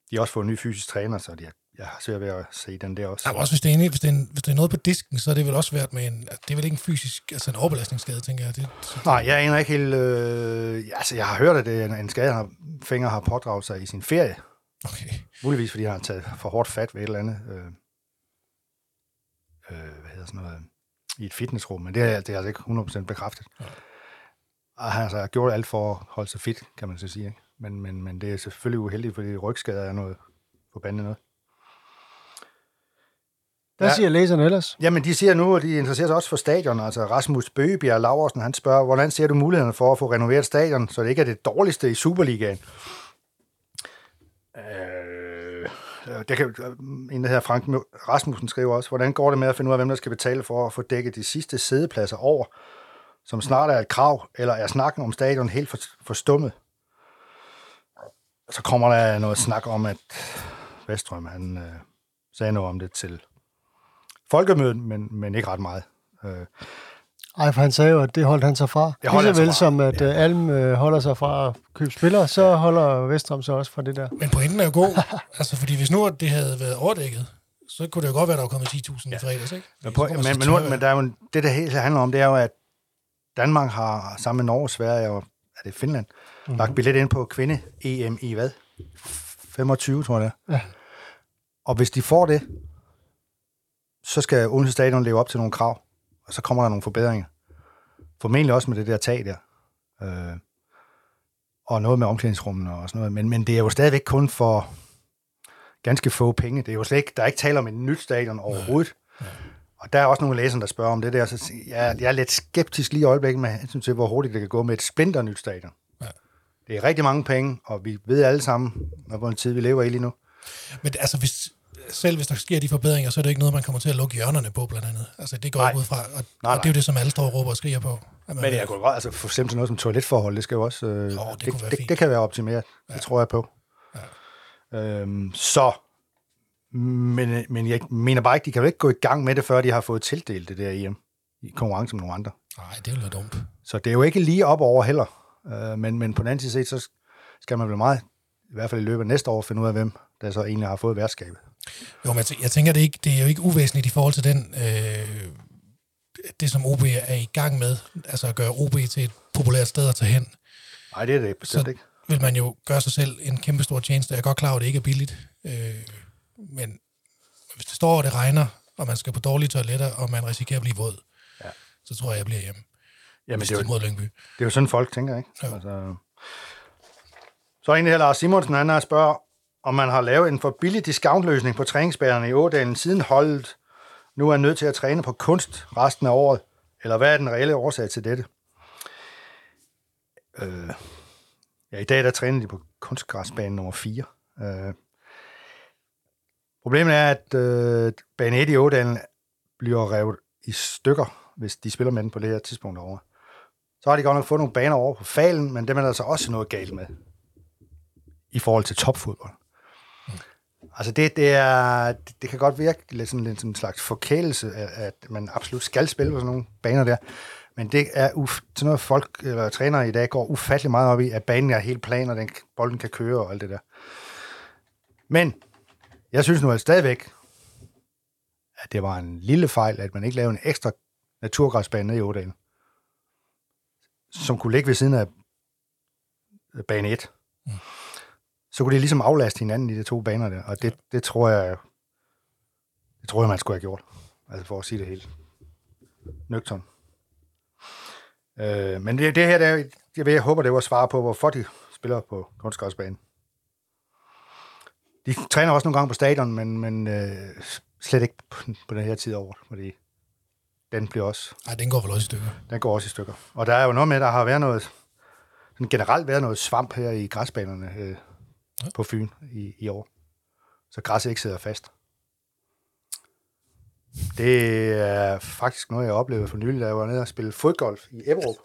de har også fået en ny fysisk træner, så de, jeg har svært ved at se den der også. Ja, også hvis det, er, hvis, det er, hvis det er noget på disken, så er det vel også svært med en... Det er vel ikke en fysisk, altså en overbelastningsskade, tænker jeg. Det, så, Nej, jeg aner ikke helt... Øh, altså, jeg har hørt, at det er en, en skade, han har, Finger har pådraget sig i sin ferie. okay. Muligvis, fordi han har taget for hårdt fat ved et eller andet... Øh, øh, hvad hedder sådan noget... I et fitnessrum, men det er, det er altså ikke 100% bekræftet. Ja. Og han altså, har gjort alt for at holde sig fit, kan man så sige. Ikke? Men, men, men det er selvfølgelig uheldigt, fordi rygskader er noget forbandet noget. Hvad Ja. siger læserne ellers? Jamen, de siger nu, at de interesserer sig også for stadion. Altså Rasmus Bøgebjerg Laversen, han spørger, hvordan ser du mulighederne for at få renoveret stadion, så det ikke er det dårligste i Superligaen? Øh, Øh, det kan, øh, en, der hedder Frank Rasmussen, skriver også, hvordan går det med at finde ud af, hvem der skal betale for at få dækket de sidste sædepladser over, som snart er et krav, eller er snakken om stadion helt for, forstummet? Så kommer der noget snak om, at Vestrøm, han øh, sagde noget om det til folkemødet, men, men ikke ret meget. Øh, ej, for han sagde jo, at det holdt han sig fra. Det holdt Lige så vel som at ja. Alm øh, holder sig fra at købe spillere, så holder Vestrom sig også fra det der. Men pointen er jo god. altså, fordi hvis nu det havde været overdækket, så kunne det jo godt være, at der var kommet 10.000 ja. i fredags, ikke? Men, på, men, men, nu, men der er jo det, der helt handler om, det er jo, at Danmark har sammen med Norge, Sverige og er det Finland, mm-hmm. lagt billet ind på kvinde-EM i hvad? 25, tror jeg det er. Ja. Og hvis de får det, så skal Odense Stadion leve op til nogle krav, og så kommer der nogle forbedringer. Formentlig også med det der tag der. Øh, og noget med omklædningsrummene og sådan noget. Men, men det er jo stadigvæk kun for ganske få penge. Det er jo slet ikke, der er ikke tale om et nyt stadion overhovedet. Og der er også nogle læsere, der spørger om det der. Så jeg, jeg er lidt skeptisk lige i øjeblikket med hensyn til, hvor hurtigt det kan gå med et splinter nyt stadion. Ja. Det er rigtig mange penge, og vi ved alle sammen, hvor en tid vi lever i lige nu. Men altså, hvis, selv hvis der sker de forbedringer, så er det ikke noget, man kommer til at lukke hjørnerne på, blandt andet. Altså, det går Nej. ud fra, og, Nej, og nej. det er jo det, som alle står og råber og skriger på. Men jeg kunne godt, altså for eksempel noget som toiletforhold, det skal jo også, øh, det det, kunne det, det, kan være optimeret, ja. det tror jeg på. Ja. Øhm, så, men, men jeg mener bare ikke, de kan jo ikke gå i gang med det, før de har fået tildelt det der EM i konkurrence med nogle andre. Nej, det ville være dumt. Så det er jo ikke lige op over heller. Øh, men, men på den anden side set, så skal man vel meget, i hvert fald i løbet af næste år, finde ud af, hvem der så egentlig har fået værtskabet. Jo, men jeg tæ- jeg tænker, det er, ikke, det er jo ikke uvæsentligt i forhold til den, øh, det som OB er i gang med, altså at gøre OB til et populært sted at tage hen, Nej, det er det bestemt Så- ikke. vil man jo gøre sig selv en kæmpe stor tjeneste. Jeg er godt klar over, at det ikke er billigt, øh, men hvis det står, og det regner, og man skal på dårlige toiletter, og man risikerer at blive våd, Ja. så tror jeg, jeg bliver hjemme. Jamen, det er, jo, mod Lyngby. det er jo sådan, folk tænker, ikke? Jo. Altså, så er egentlig her Lars Simonsen, han har spørger, om man har lavet en for billig discountløsning på træningsbanerne i Ådalen, siden holdet nu er nødt til at træne på kunst resten af året, eller hvad er den reelle årsag til dette? Øh, ja, i dag der træner de på kunstgræsbane nummer 4. Øh, problemet er, at øh, bane 1 i Ådalen bliver revet i stykker, hvis de spiller med den på det her tidspunkt over. Så har de godt nok fået nogle baner over på falen, men dem er der altså også noget galt med i forhold til topfodbold. Altså det, det, er, det, det kan godt virke lidt sådan, lidt som en slags forkælelse, at, at man absolut skal spille på sådan nogle baner der. Men det er uf, sådan noget folk eller trænere i dag går ufattelig meget op i, at banen er helt plan, og den, bolden kan køre og alt det der. Men jeg synes nu at stadigvæk, at det var en lille fejl, at man ikke lavede en ekstra naturgræsbane nede i Ådalen, som kunne ligge ved siden af øh, bane 1. Mm. Så kunne de ligesom aflaste hinanden i de to baner der, og det, det tror jeg, det tror jeg, man skulle have gjort. Altså for at sige det helt nøgtern. Øh, men det, det her, det er, jeg, ved, jeg håber, det var svar på, hvorfor de spiller på kunstgræsbanen. De træner også nogle gange på stadion, men, men øh, slet ikke på, den her tid over, fordi den bliver også Nej, den går vel også i stykker. den går også i stykker. Og der er jo noget med, der har været noget, sådan generelt været noget svamp her i græsbanerne øh, Ja. på Fyn i, i år. Så græsset ikke sidder fast. Det er faktisk noget, jeg oplevede for nylig, da jeg var nede og spille fodgolf i Ebberup.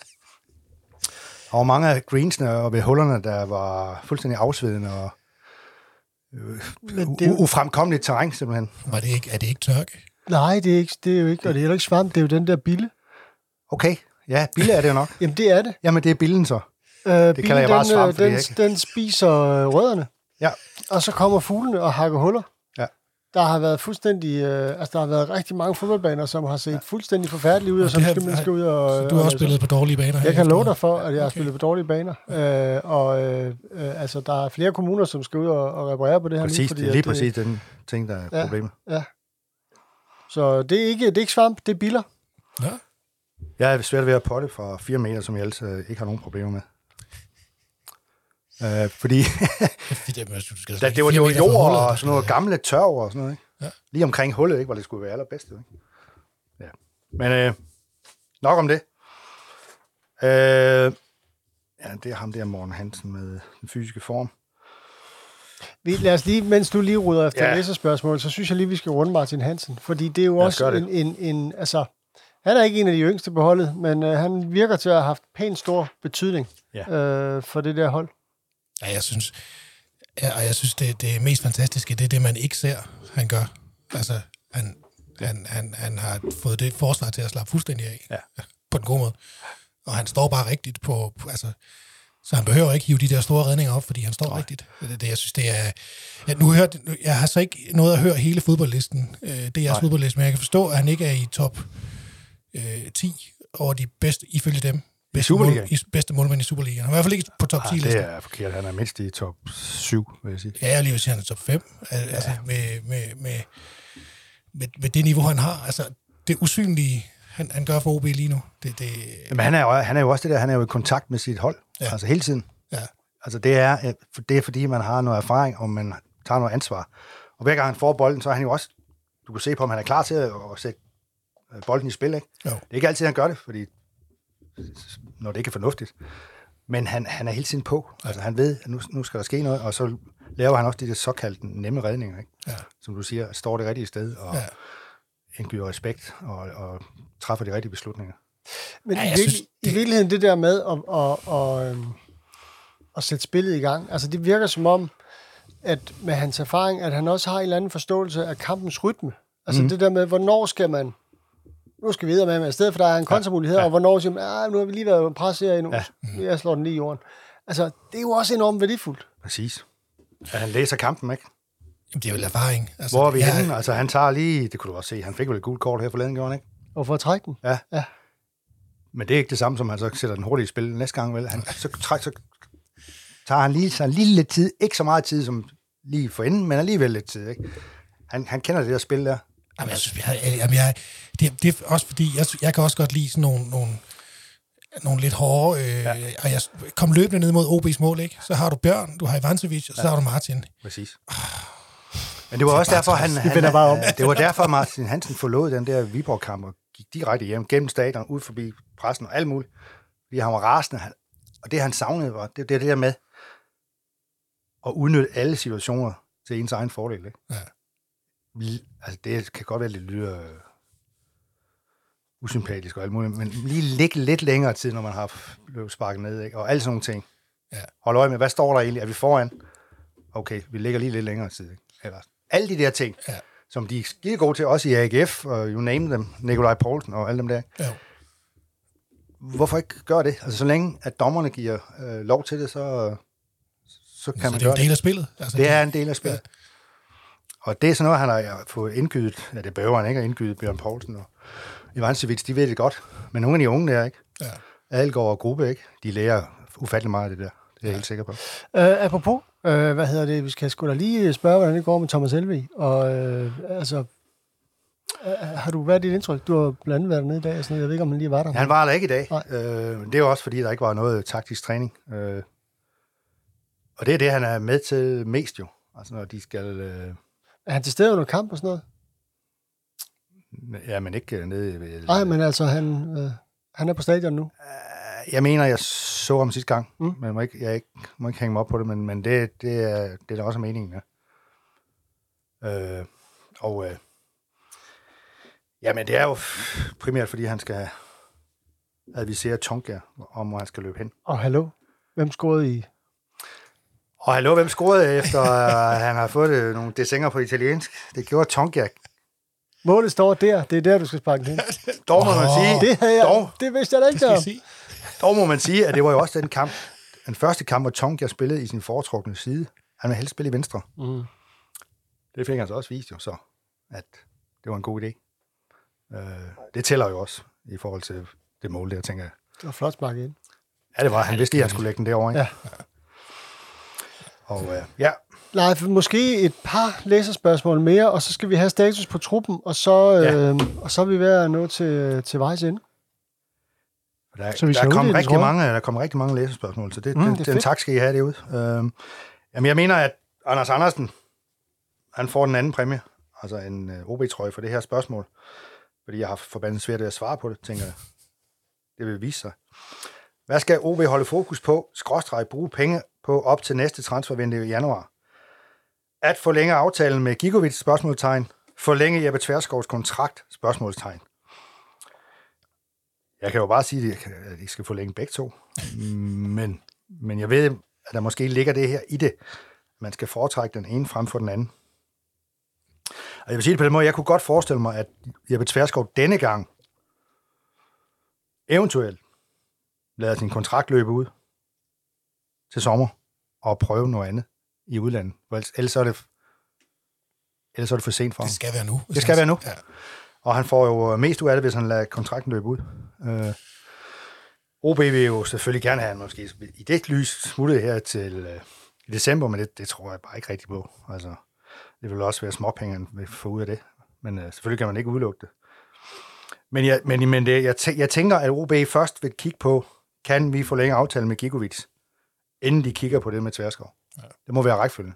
Der var mange af greensene og ved hullerne, der var fuldstændig afsvedende og øh, Men det ufremkommeligt terræn simpelthen. Var det ikke, er det ikke tørke? Nej, det er, ikke, det er jo ikke, og det er heller ikke svamp, det er jo den der bille. Okay, ja, bille er det jo nok. Jamen, det er det. Jamen, det er billen så. Øh, kalder bilen, jeg bare den, svamp, øh, fordi den, ikke- den spiser øh, rødderne, Ja. og så kommer fuglene og hakker huller. Ja. Der har været fuldstændig, øh, altså der har været rigtig mange fodboldbaner, som har set fuldstændig forfærdelige ud, og, Og som det skal, skal ud og... Så du har også og- spillet på dårlige baner Jeg kan love dig for, at jeg har spillet på dårlige baner. Øh, og øh, øh, altså, der er flere kommuner, som skal ud og, og reparere på det her nu. Præcis, fordi det er lige præcis den ting, der er Ja. problemet. Så det er, ikke, det er ikke svamp, det er biller. Ja. Jeg er svært ved at potte fra 4 meter, som jeg øh, ikke har nogen problemer med. Øh, fordi det, det var, det var jord og sådan noget gamle tørv og sådan noget. Ikke? Ja. Lige omkring hullet, ikke, hvor det skulle være allerbedst. Ikke? Ja. Men øh, nok om det. Øh, ja, det er ham der, Morten Hansen, med den fysiske form. Vi, lad os lige, mens du lige ruder efter Ja. ja. spørgsmål, så synes jeg lige, vi skal runde Martin Hansen. Fordi det er jo også en, en, en, altså, han er ikke en af de yngste på holdet, men øh, han virker til at have haft pænt stor betydning Ja. øh, for det der hold. Ja, jeg synes, ja, og jeg synes det, det mest fantastiske, det er det, man ikke ser, han gør. Altså, han, han, han, han har fået det forsvar til at slappe fuldstændig af. Ja. På den gode måde. Og han står bare rigtigt på, på altså, så han behøver ikke hive de der store redninger op, fordi han står Nej. rigtigt. Det, det, jeg synes, det er... Ja, nu hørte, jeg har så ikke noget at høre hele fodboldlisten. Øh, det er jeres Nej. fodboldliste, men jeg kan forstå, at han ikke er i top øh, 10 over de bedste, ifølge dem, bedste, Superligaen? i, bedste målmænd i Superligaen. Han er i hvert fald ikke på top 10 Ah, listen. det er forkert. Han er mindst i top 7, vil jeg sige. Ja, jeg lige vil sige, at han er top 5. Altså, med, med, med, med, med det niveau, han har. Altså, det usynlige, han, han gør for OB lige nu. Det, det, Men han er, jo, han er jo også det der, han er jo i kontakt med sit hold. Ja. Ja. Altså hele tiden. ja, Altså det er, øh, det er fordi, man har noget erfaring, og man tager noget ansvar. Og hver gang han får bolden, så er han jo også, du kan se på, om han er klar til at, at sætte øh, bolden i spil. Ikke? Jo. Det er ikke altid, han gør det, fordi når det ikke er fornuftigt. Men han, han er hele tiden på. Altså han ved, at nu, nu skal der ske noget, og så laver han også de der såkaldte nemme redninger, ikke? Ja. som du siger, står det rigtige sted og Ja. indgyder respekt og, og træffer de rigtige beslutninger. Men Ja, i, virkelig, synes, i virkeligheden det der med at, at, at, øhm, at sætte spillet i gang, altså det virker som om, at med hans erfaring, at han også har en eller anden forståelse af kampens rytme. Altså mm. det der med, hvornår skal man, nu skal vi videre med ham, i stedet for der er en kontramulighed, ja. og hvornår siger man, ah, nu har vi lige været presset her endnu, ja. jeg slår den lige i jorden. Altså, det er jo også enormt værdifuldt. Præcis. At han læser kampen, ikke? Jamen, det er vel erfaring. Altså, Hvor er vi jeg- henne? Altså, han tager lige, det kunne du også se, han fik vel et gult kort her forleden, gjorde han ikke? Og for at trække den. Ja. Ja. Men det er ikke det samme, som han så sætter den hurtigt i spil næste gang, vel? Han, så, træk, så tager han lige, så lige lidt tid, ikke så meget tid som lige for inden, men alligevel lidt tid, ikke? Han, han kender det der spil der. Jamen, jeg synes, jeg, jeg, jamen, jeg, det, det er også fordi, jeg, jeg kan også godt lide sådan nogle, nogle, nogle lidt hårde, øh, ja. og jeg kom løbende ned mod OB's mål, ikke? Så har du Bjørn, du har Ivancevic, og så har du Martin. Præcis. Men det var også derfor, han, han, bare om. det var derfor, Martin Hansen forlod den der Viborg-kamp og gik direkte hjem gennem stadion, ud forbi pressen og alt muligt. Fordi han var rasende. Han, og det, han savnede, var det, det, det der med at udnytte alle situationer til ens egen fordel. Ikke? Ja. Altså, det kan godt være lidt lyder øh, usympatisk og alt muligt, men lige ligge lidt længere tid, når man har blevet sparket ned, ikke? og alle sådan nogle ting. Ja. Hold øje med, hvad står der egentlig? Er vi foran? Okay, vi ligger lige lidt længere tid. Ikke? Eller, alle de der ting, Ja. som de er skide gode til, også i AGF, og you name them, Nikolaj Poulsen og alle dem der. Ja. Hvorfor ikke gøre det? Altså, så længe at dommerne giver øh, lov til det, så, så kan Så man det er gøre en det. del af spillet. Altså, Det er en del af spillet. Ja. Og det er sådan noget, han har fået indgydet. Ja, det behøver han ikke at indgyde Bjørn Poulsen og Ivancevic, de ved det godt. Men nogle af de unge der, ikke? Ja. Algaard og Gruppe, ikke? De lærer ufattelig meget af det der. Det er jeg helt sikker på. Uh, apropos, uh, hvad hedder det, vi skal sgu da lige spørge, hvordan det går med Thomas Elvig. Og uh, altså, uh, har du været dit indtryk? Du har blandt andet været dernede i dag, sådan jeg ved ikke, om han lige var der. Han var der ikke i dag. Nej. Øh, det er også, fordi der ikke var noget taktisk træning. Øh, og det er det, han er med til mest jo. Altså, når de skal... Øh, Er han til stede under kamp og sådan noget? ja, men ikke øh, nede ved... Nej, men altså, han, uh, han er på stadion nu. Jeg mener, jeg så ham sidste gang, Mm. men må ikke, jeg ikke, må ikke hænge mig op på det, men, men det, det, er, det er da også meningen, ja. Øh, og øh, jamen, det er jo primært, fordi han skal advisere Tonka om, hvor han skal løbe hen. Og hallo, hvem scorede i? Og hallo, hvem scorede efter, at han har fået øh, nogle desinger på italiensk? Det gjorde Tonka. Målet står der, det er der, du skal sparke den ind. Dog må man sige, Det, havde jeg, dog, det vidste jeg da Det ikke sige. dog må man sige, at det var jo også den kamp, den første kamp, hvor Tonka spillede i sin foretrukne side. Han ville helst spille i venstre. Mm. Det fik han så også vist jo så, at det var en god idé. Øh, det tæller jo også i forhold til det mål der, tænker jeg. Det var flot sparket ind. Ja, det var. Han vidste lige, at han skulle lægge den derovre, ikke? Ja. Og øh, ja, Nej, måske et par læserspørgsmål mere, og så skal vi have status på truppen, og så, Ja. øh, og så er vi ved at nå til, til vejs ende. der, Så vi der, er kommet uddele, rigtig mange, der kommer rigtig mange læsespørgsmål, så det, Mm, mm, det den, den tak skal I have derude. Øh, jamen, jeg mener, at Anders Andersen, han får den anden præmie, altså en øh, OB-trøje for det her spørgsmål, fordi jeg har forbandet svært ved at svare på det, tænker jeg. Det vil vise sig. Hvad skal OB holde fokus på, skråstreg bruge penge på op til næste transfervindue i januar? At forlænge aftalen med Gigovic, spørgsmålstegn. Forlænge Jeppe Tverskovs kontrakt, spørgsmålstegn. Jeg kan jo bare sige, at de skal forlænge begge to. Men, men jeg ved, at der måske ligger det her i det. Man skal foretrække den ene frem for den anden. Og jeg vil sige det på den måde, jeg kunne godt forestille mig, at Jeppe Tverskov denne gang eventuelt lader sin kontrakt løbe ud til sommer og prøve noget andet i udlandet. For ellers, ellers, er det, ellers er det for sent for ham. Det skal være nu. Det skal være nu. Ja. Og han får jo mest ud af det, hvis han lader kontrakten løbe ud. Øh, OB vil jo selvfølgelig gerne have han måske i det lys smuttet her til øh, i december, men det, det tror jeg bare ikke rigtig på. Altså, det vil også være småpenge, han vil få ud af det. Men øh, selvfølgelig kan man ikke udelukke det. Men, jeg, men, men det, jeg, tæ- jeg tænker, at OB først vil kigge på, kan vi forlænge aftalen med Gigovic, inden de kigger på det med Tverskov. Ja. Det må være rækkefølgen.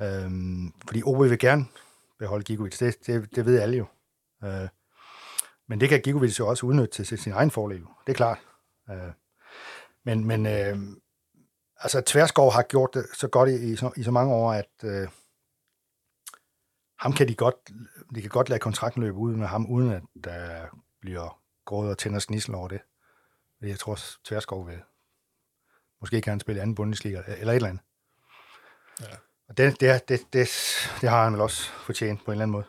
Øhm, fordi OB vil gerne beholde Gigovic. Det, det, det ved alle jo. Øh, men det kan Gigovic jo også udnytte til sin egen fordel. Det er klart. Øh, men men øh, altså, Tverskov har gjort det så godt i, i, så, i så mange år, at øh, ham kan de godt, de kan godt lade kontrakten løbe ud med ham, uden at der bliver gået og tænder snissel over det. Jeg tror, Tverskov vil. Måske kan han spille i anden Bundesliga, eller et eller andet. Ja. Og det, det, det, det, det har han vel også fortjent på en eller anden måde.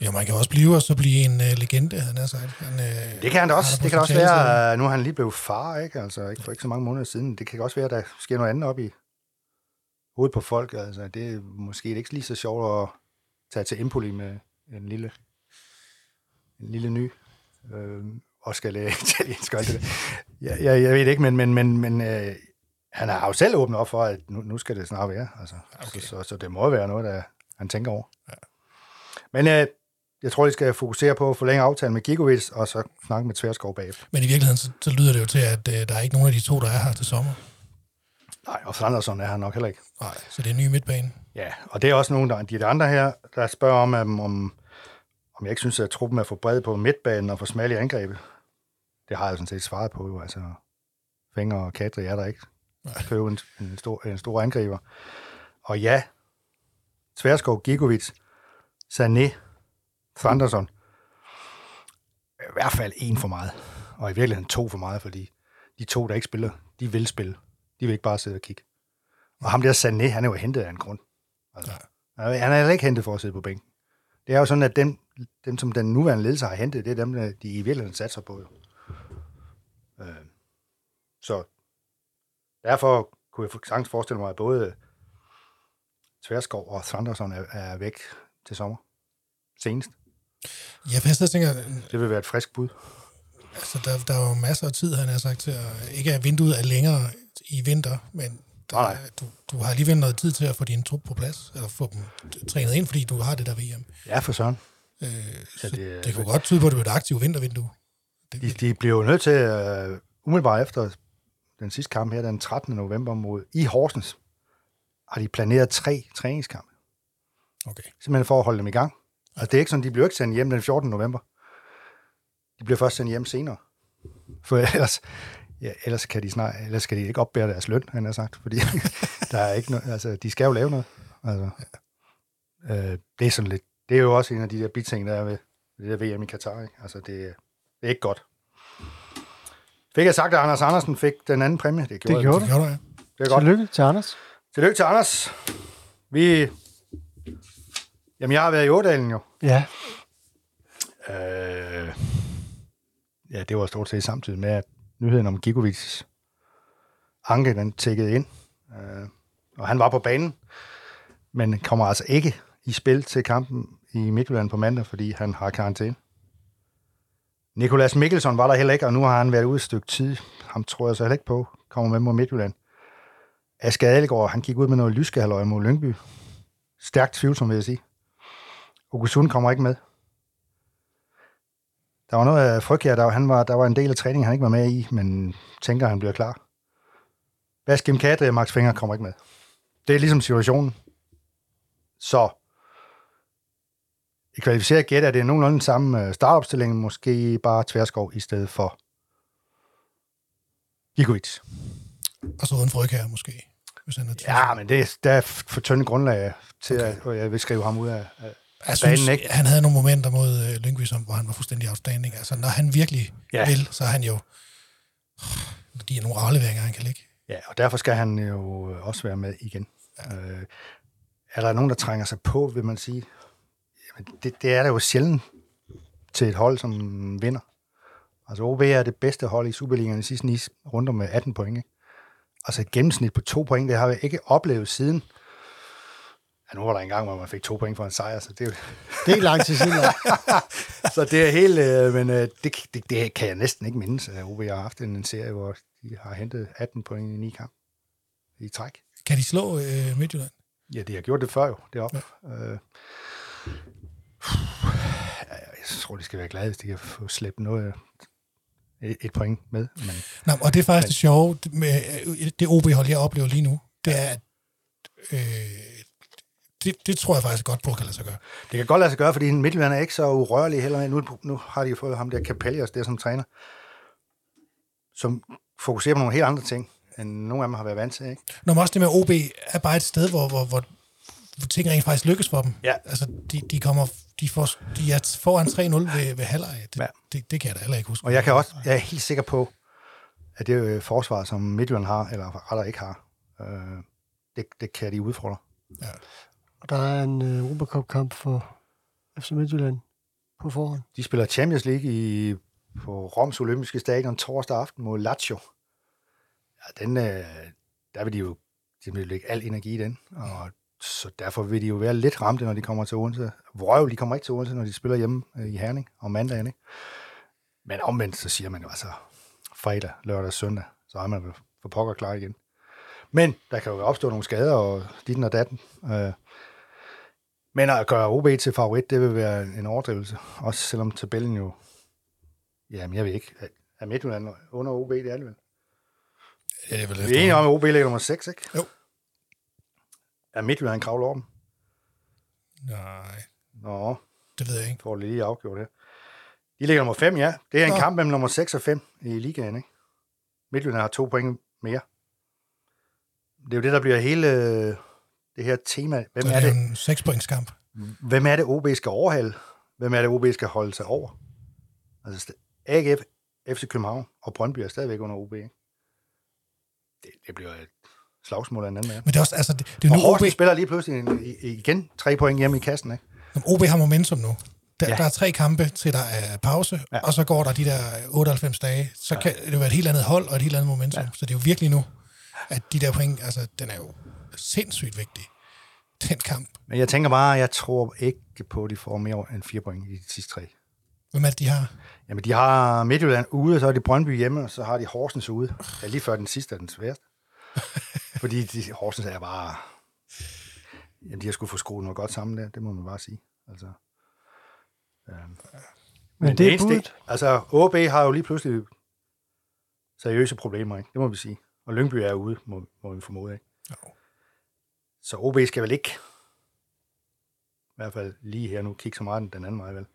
Ja, man kan også blive og så blive en uh, legende, han er sagt. Han, uh, det kan han da også. Det kan også være, uh, nu har han lige blevet far, ikke? Altså, ikke for ikke så mange måneder siden. Det kan også være, at der sker noget andet op i hovedet på folk. Altså, det er måske ikke lige så sjovt at tage til Empoli med en lille, en lille ny øh, og skal lære italiensk. Det. Jeg, jeg, jeg ved ikke, men, men, men, men øh, han har jo selv åbnet op for, at nu, nu skal det snart være. Altså, okay. så, så, så det må være noget, der han tænker over. Ja. Men øh, jeg tror, de skal fokusere på at forlænge aftalen med Gigovic, og så snakke med Tverskov bagefter. Men i virkeligheden, så, så lyder det jo til, at øh, der er ikke nogen af de to, der er her til sommer. Nej, og Sanderson er her nok heller ikke. Nej, så det er en ny midtbane. Ja, og det er også nogle, der, de andre her, der spørger om, om, om, om jeg ikke synes, at truppen er for bred på midtbanen og for smal i angrebet. Det har jeg sådan set svaret på, jo. Altså, Fenger og Kadri er der ikke. Købe en, en, stor, en stor angriber. Og ja, Tverskov, Gigovic, Sané, Thunderson. I hvert fald en for meget. Og i virkeligheden to for meget, fordi de to, der ikke spiller, de vil spille. De vil ikke bare sidde og kigge. Og ham der Sané, han er jo hentet af en grund. Altså, ja. Han er ikke hentet for at sidde på bænken. Det er jo sådan, at dem, dem som den nuværende ledelse har hentet, det er dem, der de i virkeligheden satser på. Jo. Øh, så derfor kunne jeg sagtens forestille mig, at både Tverskov og Sanderson er, er væk til sommer. Senest. Ja, for jeg tænker... Det vil være et frisk bud. Altså, der, der er jo masser af tid, han har sagt, til at... Ikke at vinduet er længere i vinter, men der, Nej. du, du har alligevel noget tid til at få din trup på plads, eller få dem trænet ind, fordi du har det der VM. Ja, for sådan. Øh, så det, det kunne godt tyde på, at det bliver et aktivt vintervindue. De, de bliver jo nødt til, uh, umiddelbart efter den sidste kamp her, den 13. november mod i Horsens, har de planeret tre træningskampe. Okay. Simpelthen for at holde dem i gang. Altså, det er ikke sådan, de bliver ikke sendt hjem den 14. november. De bliver først sendt hjem senere. For ellers, ja, ellers kan de snart, ellers skal de ikke opbære deres løn, han har sagt, fordi der er ikke noget, altså, de skal jo lave noget. Altså, ja. øh, det er sådan lidt, det er jo også en af de der biting, der er ved det der VM i Katar, ikke? Altså, det, det er ikke godt. Fik jeg sagt, at Anders Andersen fik den anden præmie? Det gjorde det. Gjorde det. det. Gjorde det. det er godt. Tillykke til Anders. Tillykke til Anders. Vi... Jamen, jeg har været i Ådalen jo. Ja. Øh... Ja, det var stort set samtidig med, at nyheden om Gigovic anke, den tækkede ind. Øh... Og han var på banen, men kommer altså ikke i spil til kampen i Midtjylland på mandag, fordi han har karantæne. Nikolas Mikkelsen var der heller ikke, og nu har han været ude et stykke tid. Ham tror jeg så heller ikke på, kommer med mod Midtjylland. Asger Adelgaard, han gik ud med noget lyskehaløj mod Lyngby. Stærkt tvivlsom, vil jeg sige. Okusun kommer ikke med. Der var noget af ja, der, han var, der var en del af træningen, han ikke var med i, men tænker, han bliver klar. Baskim Kadri og Max Finger kommer ikke med. Det er ligesom situationen. Så i kvalificeret gæt er det nogenlunde samme øh, startopstilling, måske bare Tværskov i stedet for Gigovic. Og så uden Frøkær måske. Hvis han er ja, men det er, der er for tynde grundlag til, okay. at jeg vil skrive ham ud af, af jeg banen, synes, ikke? han havde nogle momenter mod uh, Lyngby, som, hvor han var fuldstændig outstanding. Altså, når han virkelig ja. vil, så er han jo... De er nogle afleveringer, han kan lægge. Ja, og derfor skal han jo også være med igen. Ja. Øh, er der nogen, der trænger sig på, vil man sige? Det, det er der jo sjældent til et hold, som vinder. Altså OB er det bedste hold i Superligaen i sidste ni runder med 18 point. Ikke? Altså et gennemsnit på to point, det har vi ikke oplevet siden. Ja, nu var der en gang, hvor man fik to point for en sejr, så det er Det er lang tid siden. så det er helt... Øh, men øh, det, det, det, kan jeg næsten ikke mindes, at OB har haft en serie, hvor de har hentet 18 point i ni kamp i træk. Kan de slå øh, Midtjylland? Ja, de har gjort det før jo, deroppe. Ja. Øh, jeg tror, de skal være glade, hvis de kan få slæbt noget et, point med. Men, Nå, og det er faktisk men, det sjove med det OB-hold, jeg oplever lige nu, det er, at øh, det, det tror jeg faktisk godt på kan lade sig gøre. Det kan godt lade sig gøre, fordi Midtjylland er ikke så urørlig heller. Nu, nu har de jo fået ham der Capellius, der som træner, som fokuserer på nogle helt andre ting. end nogle af dem har været vant til. Ikke? Når man også det med OB er bare et sted, hvor, hvor hvor ting rent faktisk lykkes for dem. Ja. Altså, de, de kommer, de får, de er foran 3-0 ved, ved halvleg. Det, Ja. det, det, kan jeg da heller ikke huske. Og jeg kan også, jeg er helt sikker på, at det øh, forsvar, som Midtjylland har, eller rettere ikke har, øh, det, det kan de udfordre. Og der er en uh, Europacup-kamp for FC Midtjylland på forhånd. De spiller Champions League i, på Roms Olympiske Stadion torsdag aften mod Lazio. Ja, den, øh, der vil de jo de vil lægge al energi i den, og så derfor vil de jo være lidt ramte, når de kommer til Odense. Vrøvl, de kommer ikke til Odense, når de spiller hjemme øh, i Herning om mandagen. Ikke? Men omvendt, så siger man jo altså fredag, lørdag, søndag, så er man vel for pokker klar igen. Men der kan jo opstå nogle skader, og ditten og datten. Øh, men at gøre OB til favorit, det vil være en overdrivelse. Også selvom tabellen jo... Jamen, jeg ved ikke. Er Midtjylland under OB, det er det vel? Ja, det er vel Vi er enige om, at OB ligger nummer 6, ikke? Jo. Er Midtjylland kravlet over dem? Nej, Nå, det ved jeg ikke. får det lige afgjort her. De ligger nummer 5, ja. Det er en Nå. kamp mellem nummer 6 og 5 i ligaen, ikke? Midtjylland har to point mere. Det er jo det, der bliver hele øh, det her tema. Hvem Så er det er det, en sekspointskamp. hvem er det, OB skal overhale? Hvem er det, OB skal holde sig over? Altså, AGF, FC København og Brøndby er stadigvæk under OB, ikke? Det, det bliver et slagsmål af en anden Men det er også, altså, det, det er Og nu OB, Horsens spiller lige pludselig en, igen tre point hjemme i kassen, ikke? OB har momentum nu. Der, Ja. der er tre kampe til der er pause, Ja. og så går der de der 98 dage. Så ja. kan det være et helt andet hold og et helt andet momentum. Ja. Så det er jo virkelig nu, at de der point, altså, den er jo sindssygt vigtig, den kamp. Men jeg tænker bare, jeg tror ikke på, at de får mere end fire point i de sidste tre. Hvem er det, de har? Jamen, de har Midtjylland ude, så har de Brøndby hjemme, og så har de Horsens ude. Ja, lige før den sidste er den sværeste. Fordi de, Horsens er bare... Jamen, de har sgu få skruet noget godt sammen der, det må man bare sige. Altså, øhm. Men det er budet. Altså, OB har jo lige pludselig seriøse problemer, ikke? Det må vi sige. Og Lyngby er ude, må, må vi formode, ikke? Jo. Så OB skal vel ikke, i hvert fald lige her nu, kigge så meget den anden vej, vel?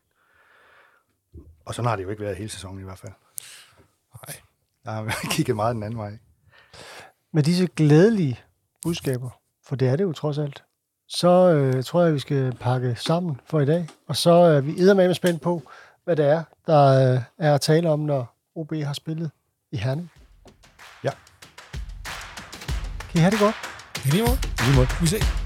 Og sådan har det jo ikke været hele sæsonen i hvert fald. Nej. Der har vi kigget meget den anden vej. Med disse glædelige budskaber, for det er det jo trods alt, så øh, tror jeg, vi skal pakke sammen for i dag. Og så er vi eddermame spændt på, hvad det er, der øh, er at tale om, når OB har spillet i Herning. Ja. Kan I have det godt? I lige måde. Lige måde. Vi ses.